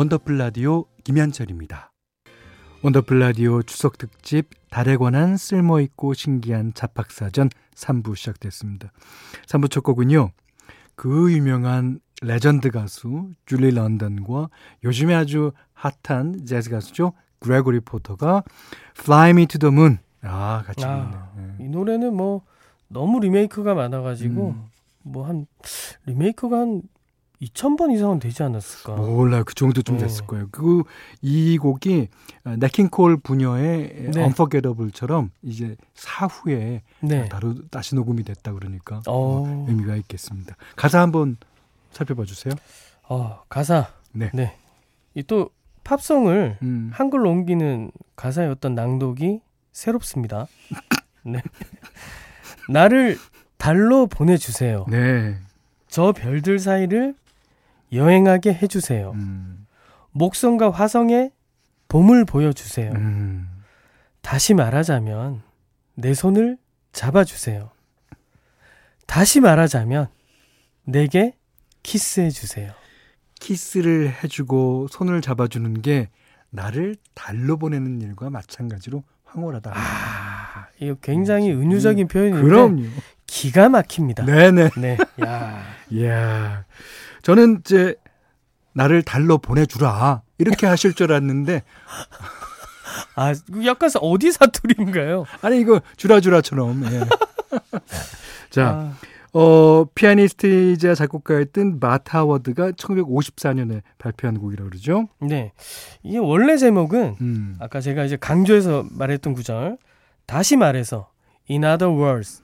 원더풀 라디오 김현철입니다. 원더풀 라디오 추석 특집 달에 관한 쓸모 있고 신기한 잡학사전 3부 시작됐습니다. 3부 첫 곡은요. 그 유명한 레전드 가수 줄리 런던과 요즘에 아주 핫한 재즈 가수죠. 그레고리 포터가 Fly Me to the Moon 아 같이 아, 부르네요. 네. 이 노래는 뭐 너무 리메이크가 많아가지고 음. 뭐한 리메이크가 한 2,000번 이상은 되지 않았을까? 몰라요. 그 정도 좀 네. 됐을 거예요. 그, 이 곡이 네킹콜 분야의 네. Unforgettable처럼 이제 사후에 네. 다루, 다시 녹음이 됐다 그러니까 어. 의미가 있겠습니다. 가사 한번 살펴봐 주세요. 어, 가사. 네. 네. 이 또 팝송을 음. 한글로 옮기는 가사의 어떤 낭독이 새롭습니다. 네. 나를 달로 보내주세요. 네. 저 별들 사이를 여행하게 해주세요. 음. 목성과 화성에 봄을 보여주세요. 음. 다시 말하자면 내 손을 잡아주세요. 다시 말하자면 내게 키스해주세요. 키스를 해주고 손을 잡아주는 게 나를 달로 보내는 일과 마찬가지로 황홀하다. 아, 이거 굉장히 음, 은유적인 표현인데 그럼요. 기가 막힙니다. 네네. 네. 야. 야. 저는 이제 나를 달로 보내주라 이렇게 하실 줄 알았는데 아 약간 어디 사투리인가요? 아니 이거 주라주라처럼 예. 자 아. 어, 피아니스트이자 작곡가였던 마타 워드가 1954년에 발표한 곡이라고 그러죠. 네. 이게 원래 제목은 음. 아까 제가 이제 강조해서 말했던 구절 다시 말해서 In other words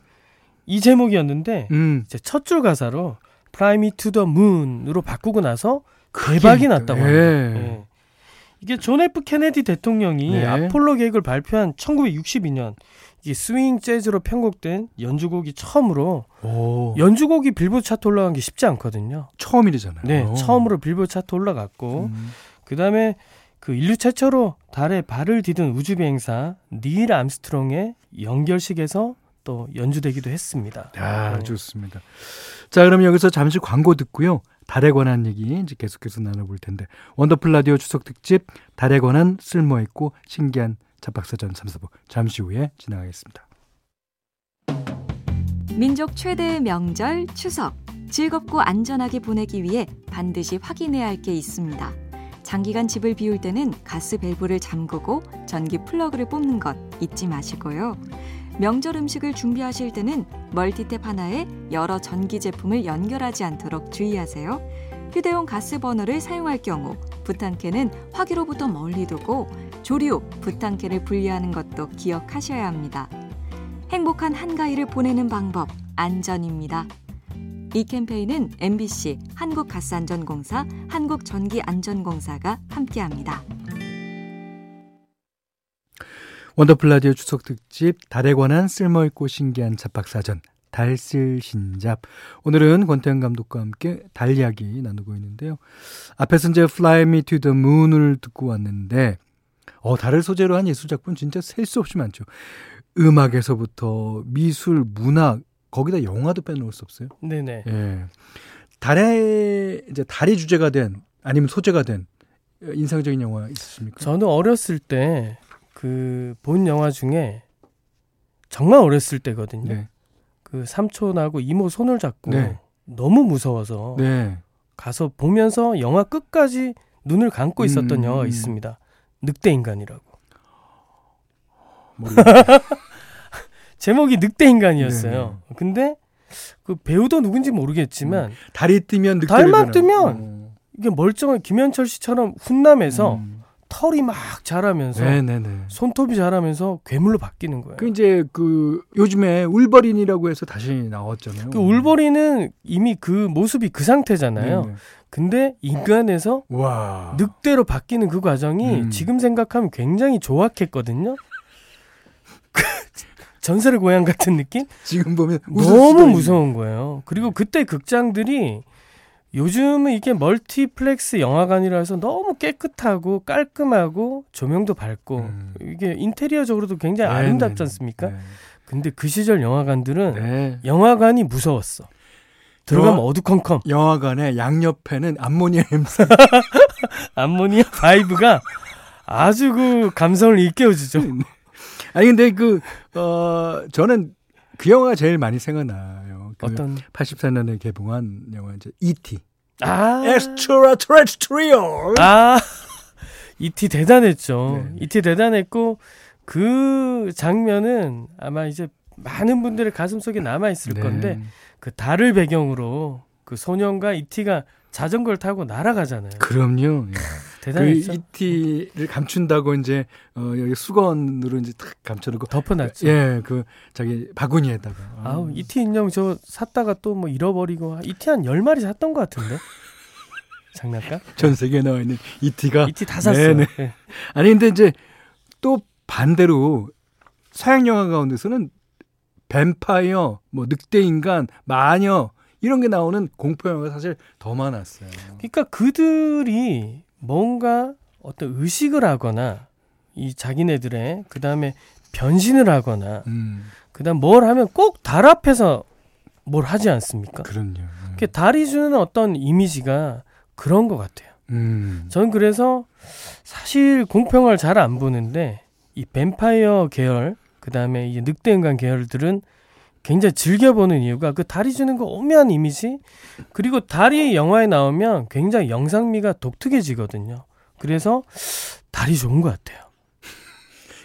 이 제목이었는데 음. 이제 첫 줄 가사 Fly Me to the moon으로 바꾸고 나서 대박이 났다고 합니다. 네. 네. 이게 존 F 케네디 대통령이 네. 아폴로 계획을 발표한 1962년 이 스윙 재즈로 편곡된 연주곡이 처음으로 오. 연주곡이 빌보드 차트 올라간 게 쉽지 않거든요. 처음이잖아요. 네, 오. 처음으로 빌보드 차트 올라갔고 음. 그다음에 그 인류 최초로 달에 발을 디딘 우주 비행사 닐 암스트롱의 영결식에서 또 연주되기도 했습니다. 아, 네. 좋습니다. 자, 그럼 여기서 잠시 광고 듣고요. 달에 관한 얘기 이제 계속해서 나눠볼 텐데 원더풀 라디오 추석 특집 달에 관한 쓸모 있고 신기한 잡학사전 3, 4부 잠시 후에 진행하겠습니다. 민족 최대의 명절 추석 즐겁고 안전하게 보내기 위해 반드시 확인해야 할 게 있습니다. 장기간 집을 비울 때는 가스 밸브를 잠그고 전기 플러그를 뽑는 것 잊지 마시고요. 명절 음식을 준비하실 때는 멀티탭 하나에 여러 전기 제품을 연결하지 않도록 주의하세요. 휴대용 가스 버너를 사용할 경우 부탄캔은 화기로부터 멀리 두고 조리 후 부탄캔을 분리하는 것도 기억하셔야 합니다. 행복한 한가위를 보내는 방법 안전입니다. 이 캠페인은 MBC 한국가스안전공사 한국전기안전공사가 함께합니다. 원더풀 라디오 추석 특집 달에 관한 쓸모있고 신기한 잡박사전 달쓸 신잡. 오늘은 권태현 감독과 함께 달 이야기 나누고 있는데요. 앞에서 이제 Fly Me to the Moon을 듣고 왔는데, 어, 달을 소재로 한 예술 작품 진짜 셀 수 없이 많죠. 음악에서부터 미술, 문학, 거기다 영화도 빼놓을 수 없어요. 네네. 예. 달에, 이제 달이 주제가 된, 아니면 소재가 된 인상적인 영화 있으십니까? 저는 어렸을 때 그 본 영화 중에 정말 어렸을 때거든요. 네. 그 삼촌하고 이모 손을 잡고 네. 너무 무서워서 네. 가서 보면서 영화 끝까지 눈을 감고 있었던 음. 영화가 있습니다. 늑대 인간이라고. 제목이 늑대 인간이었어요. 네. 근데 그 배우도 누군지 모르겠지만 음. 달이 뜨면 늑대 달만 뜨면 어. 이게 멀쩡한 김현철 씨처럼 훈남에서 음. 털이 막 자라면서 네네네. 손톱이 자라면서 괴물로 바뀌는 거예요. 그 이제 그 요즘에 울버린이라고 해서 다시 나왔잖아요. 그 울버린은 이미 그 모습이 그 상태잖아요. 네네. 근데 인간에서 와. 늑대로 바뀌는 그 과정이 음. 지금 생각하면 굉장히 조악했거든요. 전설의 고향 같은 느낌? 지금 보면 너무 무서운 거예요. 그리고 그때 극장들이 요즘은 이게 멀티플렉스 영화관이라 서 너무 깨끗하고 깔끔하고 조명도 밝고 음. 이게 인테리어적으로도 굉장히 네, 아름답지 네, 네. 않습니까? 네. 근데 그 시절 영화관들은 네. 영화관이 무서웠어. 들어가면 어두컴컴. 영화관의 양옆에는 암모니아 냄새. 암모니아 vibe가 아주 그 감성을 일깨워주죠. 네. 아니 근데 그 어 저는 그 영화가 제일 많이 생각나요. 그 어떤 84년에 개봉한 영화 이제 E.T. 아 Extra Terrestrial. 아 E.T. 대단했죠. 네. E.T. 대단했고 그 장면은 아마 이제 많은 분들의 가슴 속에 남아 있을 네. 건데 그 달을 배경으로 그 소년과 이티가 자전거를 타고 날아가잖아요. 그럼요. 예. 대단했죠. 그 이티를 감춘다고 이제 어 여기 수건으로 이제 탁 감춰놓고 덮어놨죠. 예, 그 자기 바구니에다가. 아우 이티 인형 저 샀다가 또 뭐 잃어버리고 이티 한 열 마리 샀던 것 같은데. 장난감? 전 세계에 나와 있는 이티가 이티 다 샀어요. 네. 네. 아니 근데 이제 또 반대로 서양 영화 가운데서는 뱀파이어, 뭐 늑대 인간, 마녀 이런 게 나오는 공포 영화가 사실 더 많았어요. 그러니까 그들이 뭔가 어떤 의식을 하거나 이 자기네들의 그 다음에 변신을 하거나 음. 그다음 뭘 하면 꼭 달 앞에서 뭘 하지 않습니까? 그럼요. 그 달이 주는 어떤 이미지가 그런 것 같아요. 음. 전 그래서 사실 영화를 잘안 보는데 이 뱀파이어 계열 그 다음에 이 늑대인간 계열들은 굉장히 즐겨보는 이유가 그 달이 주는 그 오묘한 이미지 그리고 달이 영화에 나오면 굉장히 영상미가 독특해지거든요. 그래서 달이 좋은 것 같아요.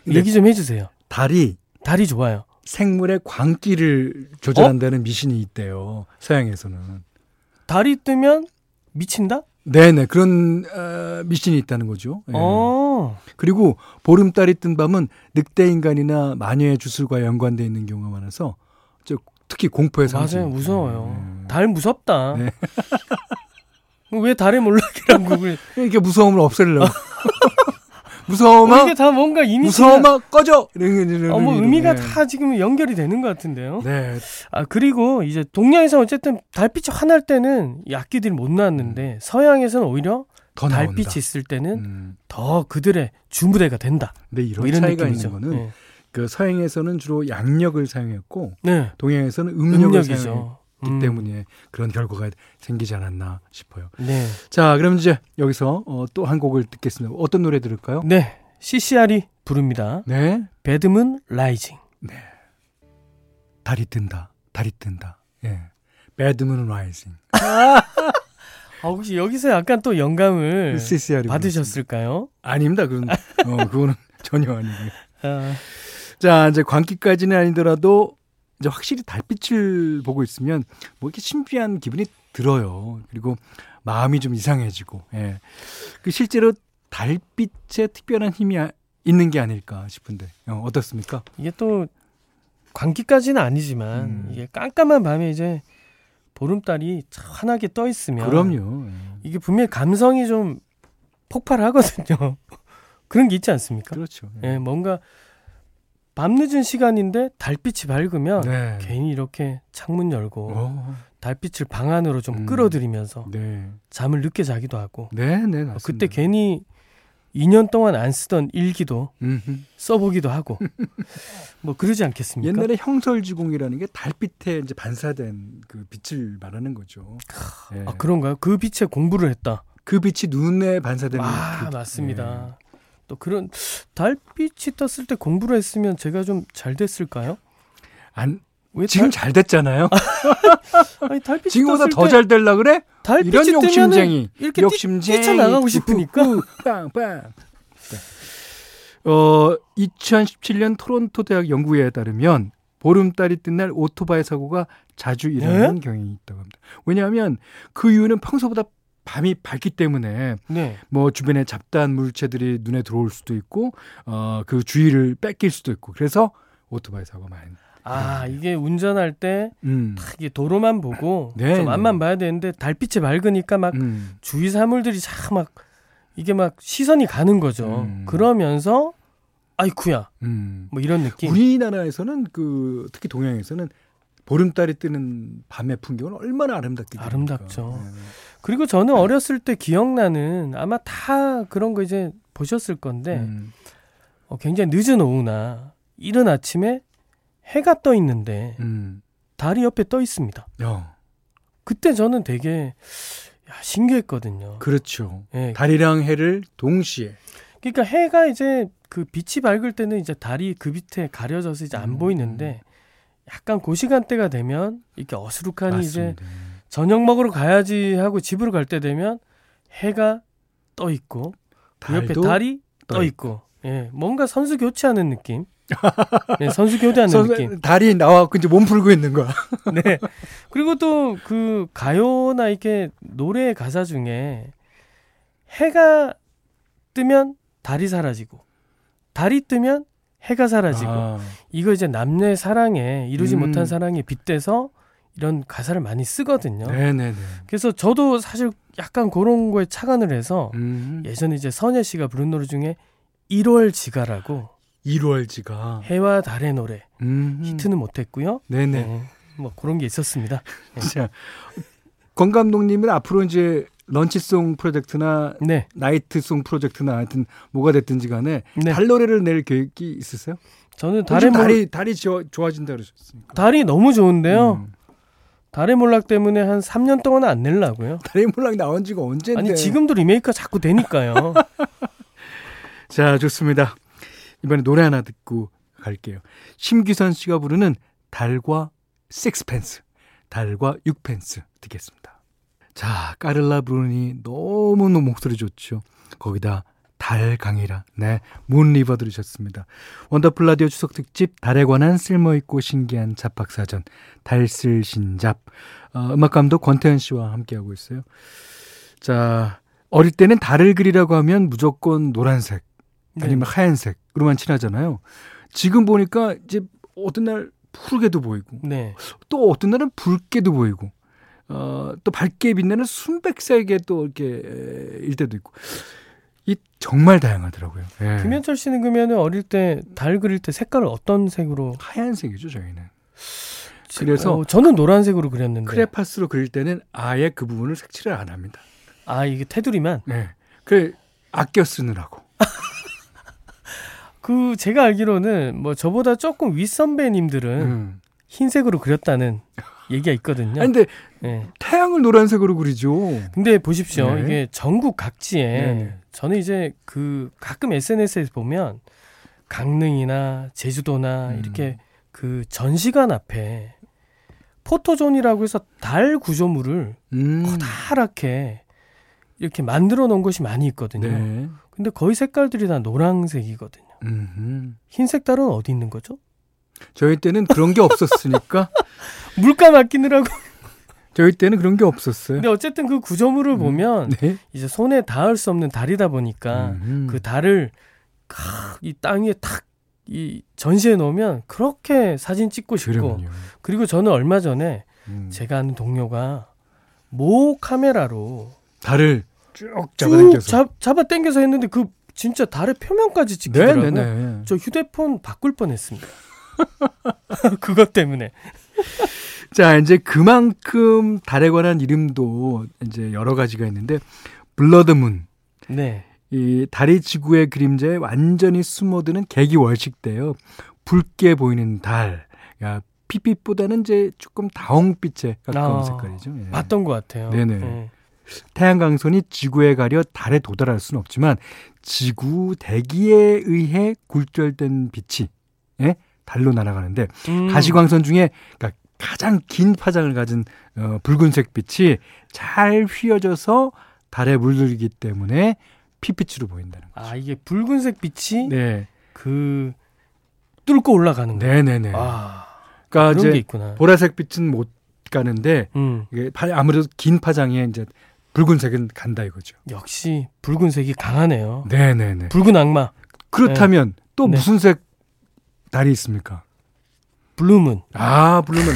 얘기 좀 해주세요. 달이 달이 좋아요. 생물의 광기를 조절한다는 어? 미신이 있대요. 서양에서는. 달이 뜨면 미친다? 네네 그런 어, 미신이 있다는 거죠. 예. 어. 그리고 보름달이 뜬 밤은 늑대 인간이나 마녀의 주술과 연관돼 있는 경우가 많아서 저 특히 공포의 상징. 맞아요, 무서워요. 네. 달 무섭다. 네. 왜 달의 몰락이라고 그래? 이게 무서움을 없애려고. 어, 이게 다 뭔가 이미 무서움아 꺼져 이런 이런 어뭐 의미가 네. 다 지금 연결이 되는 것 같은데요. 네. 아 그리고 이제 동양에서 어쨌든 달빛이 환할 때는 이 악기들이 못 나왔는데 음. 서양에서는 오히려 달빛이. 있을 때는 음. 더 그들의 주무대가 된다. 네 이런, 뭐 이런 차이가 느낌이죠. 있는 거는 네. 그 서양에서는 주로 양력을 사용했고 네. 동양에서는 음력을 음력이죠. 사용했고 기 음. 때문에 그런 결과가 생기지 않았나 싶어요. 네. 자, 그럼 이제 여기서 어, 또 한 곡을 듣겠습니다. 어떤 노래 들을까요? 네. CCR이 부릅니다. 네. 배드문 라이징. 네. 달이 뜬다. 달이 뜬다. 예. 배드문 라이징. 아, 혹시 여기서 약간 또 영감을 CCR이 받으셨을까요? 아닙니다. 그건 어, 그거는 전혀 아니고요. 아. 자, 이제 광기까지는 아니더라도 이제 확실히 달빛을 보고 있으면 뭐 이렇게 신비한 기분이 들어요. 그리고 마음이 좀 이상해지고, 예. 그 실제로 달빛에 특별한 힘이 아, 있는 게 아닐까 싶은데, 어, 어떻습니까? 이게 또 광기까지는 아니지만, 음. 이게 깜깜한 밤에 이제 보름달이 환하게 떠 있으면. 그럼요. 예. 이게 분명히 감성이 좀 폭발하거든요. 그런 게 있지 않습니까? 그렇죠. 예, 예 뭔가 밤늦은 시간인데 달빛이 밝으면 네. 괜히 이렇게 창문 열고 오. 어. 달빛을 방 안으로 좀 음. 끌어들이면서 네. 잠을 늦게 자기도 하고 네, 네, 어, 그때 괜히 2년 동안 안 쓰던 일기도 음흠. 써보기도 하고 뭐 그러지 않겠습니까? 옛날에 형설지공이라는 게 달빛에 이제 반사된 그 빛을 말하는 거죠. 네. 아 그런가요? 그 빛에 공부를 했다. 그 빛이 눈에 반사되는. 아 그, 맞습니다. 네. 또 그런 달빛이 떴을 때 공부를 했으면 제가 좀 잘 됐을까요? 안 왜 지금 달... 잘 됐잖아요. 아니, 달빛 지금보다 더 잘 될라 그래? 이런 욕심쟁이. 이렇게 욕심쟁이. 뛰쳐 나가고 싶으니까. 빵빵. 어, 2017년 토론토 대학 연구에 따르면 보름달이 뜬 날 오토바이 사고가 자주 일어나는 네? 경향이 있다고 합니다. 왜냐하면 그 이유는 평소보다 밤이 밝기 때문에 네. 뭐 주변에 잡다한 물체들이 눈에 들어올 수도 있고 어 그 주의를 뺏길 수도 있고 그래서 오토바이 사고가 많이 아 이게 운전할 때 음. 이게 도로만 보고 네, 좀 네. 앞만 봐야 되는데 달빛이 밝으니까 막 음. 주위 사물들이 참막 이게 막 시선이 가는 거죠. 음. 그러면서 아이쿠야 음. 뭐 이런 느낌. 우리나라에서는 그 특히 동양에서는 보름달이 뜨는 밤의 풍경은 얼마나 아름답게 아름답죠. 네. 그리고 저는 어렸을 때 기억나는 아마 다 그런 거 이제 보셨을 건데 음. 어, 굉장히 늦은 오후나 이른 아침에 해가 떠 있는데 음. 달이 옆에 떠 있습니다. 야. 그때 저는 되게 야, 신기했거든요. 그렇죠. 네. 달이랑 해를 동시에. 그러니까 해가 이제 그 빛이 밝을 때는 이제 달이 그 밑에 가려져서 이제 안 음. 보이는데 약간 그 시간대가 되면 이렇게 어수룩하니 맞습니다. 이제 저녁 먹으러 가야지 하고 집으로 갈 때 되면 해가 떠 있고 그 옆에 달이 떠 있고 예 뭔가 선수 교체하는 느낌 네, 선수 교대하는 선, 느낌. 다리 나와갖고 이제 몸 풀고 있는 거야. 네. 그리고 또 그 가요나 이렇게 노래 가사 중에 해가 뜨면 달이 사라지고 달이 뜨면 해가 사라지고 아. 이거 이제 남녀의 사랑에 이루지 음. 못한 사랑에 빗대서 이런 가사를 많이 쓰거든요. 네네네. 그래서 저도 사실 약간 그런 거에 착안을 해서 음. 예전에 이제 선예 씨가 부른 노래 중에 1월 지가라고 1월 지가 해와 달의 노래 음. 히트는 못했고요. 네네. 네, 뭐 그런 게 있었습니다. 네. 자, 권 감독님은 앞으로 이제 런치송 프로젝트나 네. 나이트송 프로젝트나 하여튼 뭐가 됐든지 간에 네. 달 노래를 낼 계획이 있으세요? 저는 달의 몰... 달이 달이 저, 좋아진다 그러셨으니까. 달이 너무 좋은데요. 음. 달의 몰락 때문에 한 3년 동안 안 낼라고요. 달의 몰락 나온 지가 언제인데. 아니 지금도 리메이크가 자꾸 되니까요. 자, 좋습니다. 이번에 노래 하나 듣고 갈게요. 심규선 씨가 부르는 달과 sixpence, 달과 육펜스 듣겠습니다. 자, 까를라 브루니 너무너무 목소리 좋죠. 거기다 달 강이라, 네, Moon River 들으셨습니다. 원더풀 라디오 추석 특집 달에 관한 쓸모있고 신기한 잡학사전, 달쓸 신잡, 어, 음악감독 권태현 씨와 함께하고 있어요. 자, 어릴 때는 달을 그리라고 하면 무조건 노란색, 아니면 네. 하얀색으로만 칠하잖아요. 지금 보니까 이제 어떤 날 푸르게도 보이고, 네. 또 어떤 날은 붉게도 보이고, 어, 또 밝게 빛나는 순백색의 또 이렇게 일 때도 있고. 이 정말 다양하더라고요. 예. 김현철 씨는 그러면 어릴 때 달 그릴 때 색깔을 어떤 색으로? 하얀색이죠, 저희는. 그래서 어, 저는 노란색으로 그렸는데 크레파스로 그릴 때는 아예 그 부분을 색칠을 안 합니다. 아 이게 테두리만? 네. 그 아껴 쓰느라고. 그 제가 알기로는 뭐 저보다 조금 윗 선배님들은 음. 흰색으로 그렸다는 얘기가 있거든요. 아니, 근데 네. 태양을 노란색으로 그리죠. 근데 보십시오. 네. 이게 전국 각지에 네. 저는 이제 그 가끔 SNS에서 보면 강릉이나 제주도나 음. 이렇게 그 전시관 앞에 포토존이라고 해서 달 구조물을 음. 커다랗게 이렇게 만들어 놓은 것이 많이 있거든요. 네. 근데 거의 색깔들이 다 노란색이거든요. 음흠. 흰색 달은 어디 있는 거죠? 저희 때는 그런 게 없었으니까 물감 아끼느라고 저희 때는 그런 게 없었어요. 근데 어쨌든 그 구조물을 음, 보면 네? 이제 손에 닿을 수 없는 달이다 보니까 음흠. 그 달을 이 땅에 탁 이 전시해 놓으면 그렇게 사진 찍고 싶고 그럼요. 그리고 저는 얼마 전에 음. 제가 아는 동료가 모 카메라로 달을 쭉 잡아당겨서 잡, 잡아당겨서 했는데 그 진짜 달의 표면까지 찍히더라고요. 네네네. 네, 네. 저 휴대폰 바꿀 뻔했습니다. 그것 때문에. 자, 이제 그만큼 달에 관한 이름도 이제 여러 가지가 있는데 블러드문. 네. 이 달이 지구의 그림자에 완전히 숨어드는 개기월식 때요. 붉게 보이는 달. 야, 핏빛보다는 이제 조금 다홍빛에 가까운 아, 색깔이죠. 예. 봤던 것 같아요. 네네. 네. 태양광선이 지구에 가려 달에 도달할 수는 없지만 지구 대기에 의해 굴절된 빛이 예? 달로 날아가는데 음. 가시광선 중에 그러니까 가장 긴 파장을 가진 어, 붉은색 빛이 잘 휘어져서 달에 물들기 때문에 피빛으로 보인다는 거죠. 아 이게 붉은색 빛이 네. 그 뚫고 올라가는 거예요. 네네네. 아, 그러니까 이제 보라색 빛은 못 가는데 음. 이게 아무래도 긴 파장에 이제 붉은색은 간다 이거죠. 역시 붉은색이 강하네요. 네네네. 붉은 악마. 그렇다면 네. 또 네. 무슨 색 달이 있습니까? Blue moon. 아 blue moon.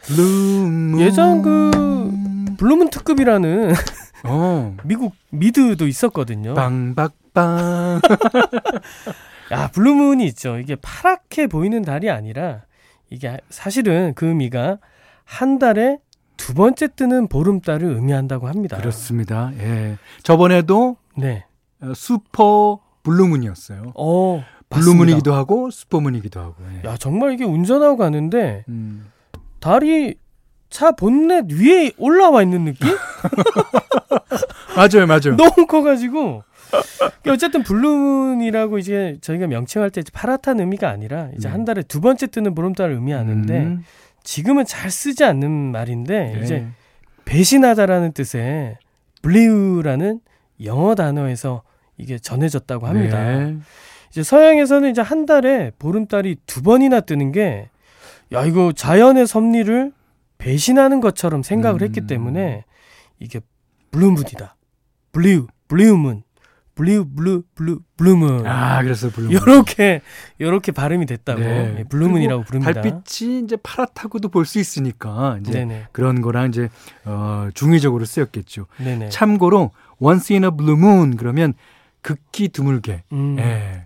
Blue moon. 예전 그 블루문 특급이라는 어. 미국 미드도 있었거든요. 빵박빵. 야 blue moon이 있죠. 이게 파랗게 보이는 달이 아니라 이게 사실은 그 의미가 한 달에 두 번째 뜨는 보름달을 의미한다고 합니다. 그렇습니다. 예. 저번에도 네. 어, super blue moon이었어요. 어, Blue moon이기도 하고 supermoon이기도 하고. 예. 야 정말 이게 운전하고 가는데 음. 달이 차 본넷 위에 올라와 있는 느낌? 맞아요, 맞아요. 너무 커가지고. 어쨌든 blue moon이라고 이제 저희가 명칭할 때 파랗다는 의미가 아니라 이제 네. 한 달에 두 번째 뜨는 보름달을 의미하는데 음. 지금은 잘 쓰지 않는 말인데 네. 이제 배신하다라는 뜻의 belewe라는 영어 단어에서 이게 전해졌다고 합니다. 네. 이제 서양에서는 이제 한 달에 보름달이 두 번이나 뜨는 게 야 이거 자연의 섭리를 배신하는 것처럼 생각을 음. 했기 때문에 이게 블루문이다. 블리우, 블리우문. 블루 블루 블루 블루문. 아, 그래서 블루문. 요렇게 요렇게 발음이 됐다고. 네. 예, blue moon이라고 부릅니다. 달빛이 이제 파랗다고도 볼 수 있으니까 이제 네네. 그런 거랑 이제 어 중의적으로 쓰였겠죠. 네네. 참고로 once in a blue moon 그러면 극히 드물게. 음. 예.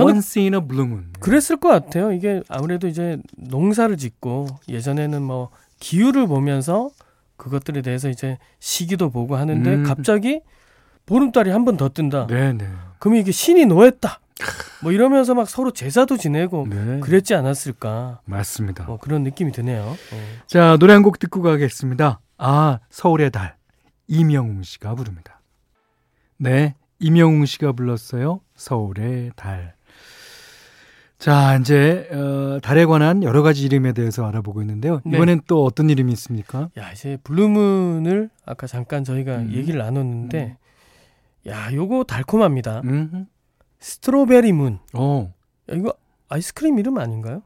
Once in a blue moon. 그랬을 것 같아요. 이게 아무래도 이제 농사를 짓고 예전에는 뭐 기후를 보면서 그것들에 대해서 이제 시기도 보고 하는데 음. 갑자기 보름달이 한 번 더 뜬다. 네네. 그러면 이게 신이 노했다. 뭐 이러면서 막 서로 제사도 지내고 네. 그랬지 않았을까. 맞습니다. 뭐 그런 느낌이 드네요. 어. 자, 노래 한 곡 듣고 가겠습니다. 아, 서울의 달. 임영웅 씨가 부릅니다. 네, 임영웅 씨가 불렀어요. 서울의 달. 자, 이제 어, 달에 관한 여러 가지 이름에 대해서 알아보고 있는데요. 네. 이번엔 네. 또 어떤 이름이 있습니까? 야, 이제 blue moon을 아까 잠깐 저희가 음. 얘기를 나눴는데 야, 요거 달콤합니다. 음흠. Strawberry moon. 어. 야, 이거 아이스크림 이름 아닌가요?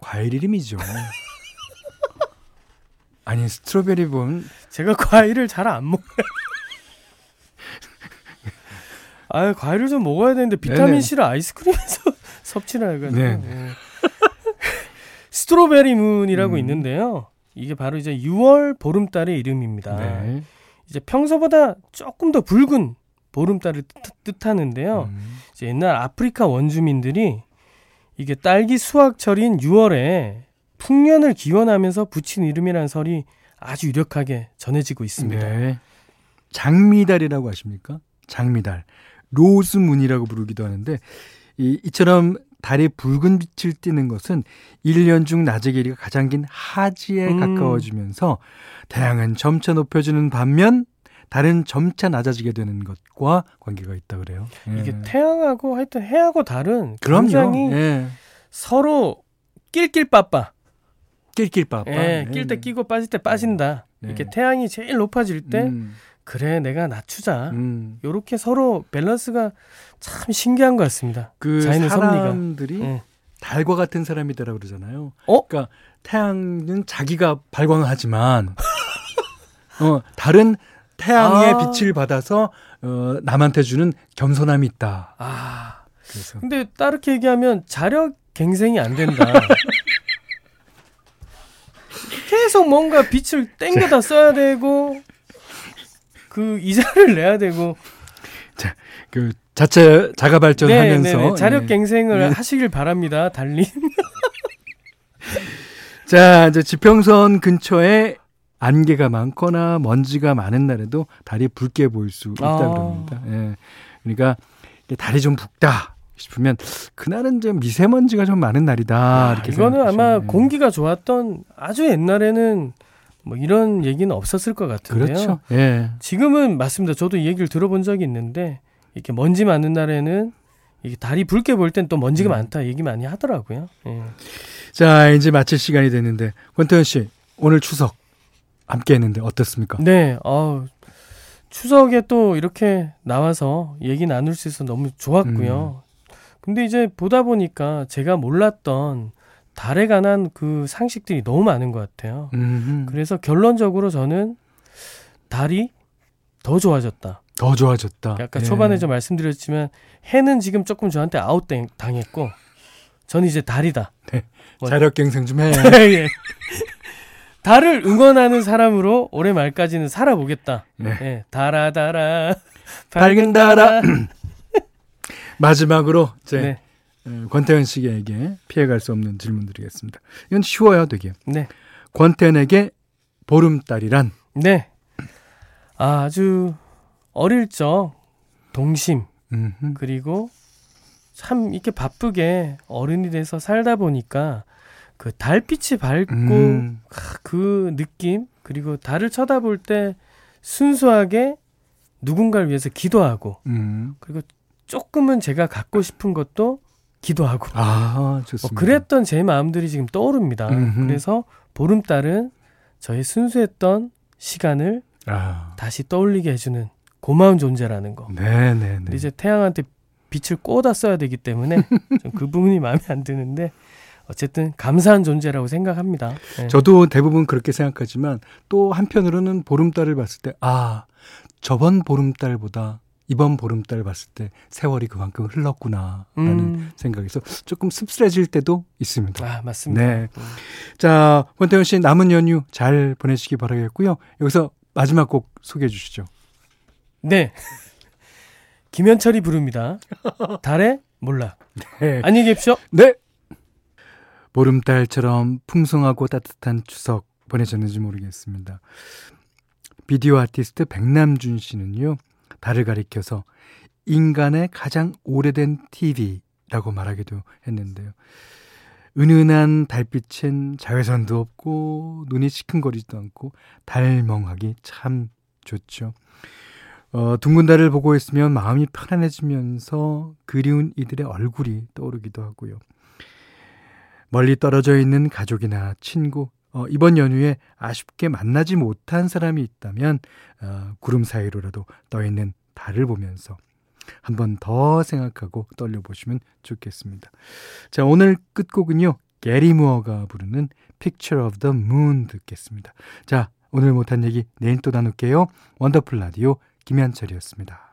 과일 이름이죠. 아니, 스트로베리 문. 제가 과일을 잘 안 먹어요. 아, 과일을 좀 먹어야 되는데 비타민 C를 아이스크림에서 섭취를 해가지고. 네. 스트로베리 문이라고 음. 있는데요. 이게 바로 이제 6월 보름달의 이름입니다. 네. 이제 평소보다 조금 더 붉은 보름달을 뜻, 하는데요 음. 이제 옛날 아프리카 원주민들이 이게 딸기 수확철인 6월에 풍년을 기원하면서 붙인 이름이라는 설이 아주 유력하게 전해지고 있습니다. 네. 장미달이라고 하십니까? 장미달. 로즈문이라고 부르기도 하는데 이, 이처럼 달이 붉은 빛을 띠는 것은 1년 중 낮의 길이가 가장 긴 하지에 음. 가까워지면서 태양은 점차 높여주는 반면 달은 점차 낮아지게 되는 것과 관계가 있다 그래요. 예. 이게 태양하고 하여튼 해하고 달은 그럼요. 굉장히 예. 서로 낄낄빠빠. 낄낄빠빠. 예, 낄때 끼고 빠질 때 빠진다. 네. 이렇게 태양이 제일 높아질 때 음. 그래 내가 낮추자. 음. 요렇게 서로 밸런스가 참 신기한 것 같습니다. 그 사람들이 예. 달과 같은 사람이다라고 그러잖아요. 어? 그러니까 태양은 자기가 발광하지만 어, 달은 태양의 아. 빛을 받아서 어, 남한테 주는 겸손함이 있다. 아. 그래서. 근데 따르게 얘기하면 자력 갱생이 안 된다. 계속 뭔가 빛을 땡겨다 써야 되고 그 이자를 내야 되고 자, 그 자체 자가 발전하면서 네, 네, 네. 자력 갱생을 네. 하시길 바랍니다. 달님. 자, 이제 지평선 근처에 안개가 많거나 먼지가 많은 날에도 달이 붉게 보일 수 있다 아. 그럽니다. 예. 그러니까 달이 좀 붉다 싶으면 그날은 좀 미세먼지가 좀 많은 날이다. 아, 이렇게 이거는 아마 예. 공기가 좋았던 아주 옛날에는 뭐 이런 얘기는 없었을 것 같은데요. 그렇죠. 예. 지금은 맞습니다. 저도 이 얘기를 들어본 적이 있는데 이렇게 먼지 많은 날에는 이게 달이 붉게 보일 땐 또 먼지가 음. 많다 얘기 많이 하더라고요. 예. 자 이제 마칠 시간이 됐는데 권태현 씨 오늘 추석 함께 했는데 어떻습니까? 네, 어, 추석에 또 이렇게 나와서 얘기 나눌 수 있어서 너무 좋았고요. 음. 근데 이제 보다 보니까 제가 몰랐던 달에 관한 그 상식들이 너무 많은 것 같아요. 음흠. 그래서 결론적으로 저는 달이 더 좋아졌다. 더 좋아졌다. 아까 예. 초반에 좀 말씀드렸지만 해는 지금 조금 저한테 아웃 당했고 저는 이제 달이다. 네. 뭐, 자력갱생 좀 해. 예. 달을 응원하는 사람으로 올해 말까지는 살아보겠다. 네. 네. 달아 달아 밝은 달아. 마지막으로 제 네. 어, 권태현 씨에게 피해갈 수 없는 질문 드리겠습니다. 이건 쉬워요, 되게. 네. 권태현에게 보름달이란? 네. 아주 어릴 적 동심 음흠. 그리고 참 이렇게 바쁘게 어른이 돼서 살다 보니까 그 달빛이 밝고 음. 그 느낌 그리고 달을 쳐다볼 때 순수하게 누군가를 위해서 기도하고 음. 그리고 조금은 제가 갖고 싶은 것도 기도하고 아 좋습니다. 뭐 그랬던 제 마음들이 지금 떠오릅니다. 음흠. 그래서 보름달은 저의 순수했던 시간을 아. 다시 떠올리게 해주는 고마운 존재라는 거. 네네네. 이제 태양한테 빛을 꽂아 써야 되기 때문에 그 부분이 마음에 안 드는데 어쨌든 감사한 존재라고 생각합니다. 네. 저도 대부분 그렇게 생각하지만 또 한편으로는 보름달을 봤을 때 아, 저번 보름달보다 이번 보름달 봤을 때 세월이 그만큼 흘렀구나라는 음. 생각에서 조금 씁쓸해질 때도 있습니다. 아, 맞습니다. 네. 음. 자, 권태현 씨 남은 연휴 잘 보내시기 바라겠고요. 여기서 마지막 곡 소개해 주시죠. 네. 김현철이 부릅니다. 달의 몰라. 네. 안녕히 계십시오. 네. 보름달처럼 풍성하고 따뜻한 추석 보내셨는지 모르겠습니다. 비디오 아티스트 백남준 씨는요, 달을 가리켜서 인간의 가장 오래된 TV라고 말하기도 했는데요. 은은한 달빛엔 자외선도 없고 눈이 시큰거리지도 않고 달멍하기 참 좋죠. 어, 둥근 달을 보고 있으면 마음이 편안해지면서 그리운 이들의 얼굴이 떠오르기도 하고요. 멀리 떨어져 있는 가족이나 친구, 어, 이번 연휴에 아쉽게 만나지 못한 사람이 있다면 어, 구름 사이로라도 떠 있는 달을 보면서 한 번 더 생각하고 떨려 보시면 좋겠습니다. 자, 오늘 끝곡은요. 게리 무어가 부르는 Picture of the Moon 듣겠습니다. 자, 오늘 못한 얘기 내일 또 나눌게요. 원더풀 라디오 김현철이었습니다.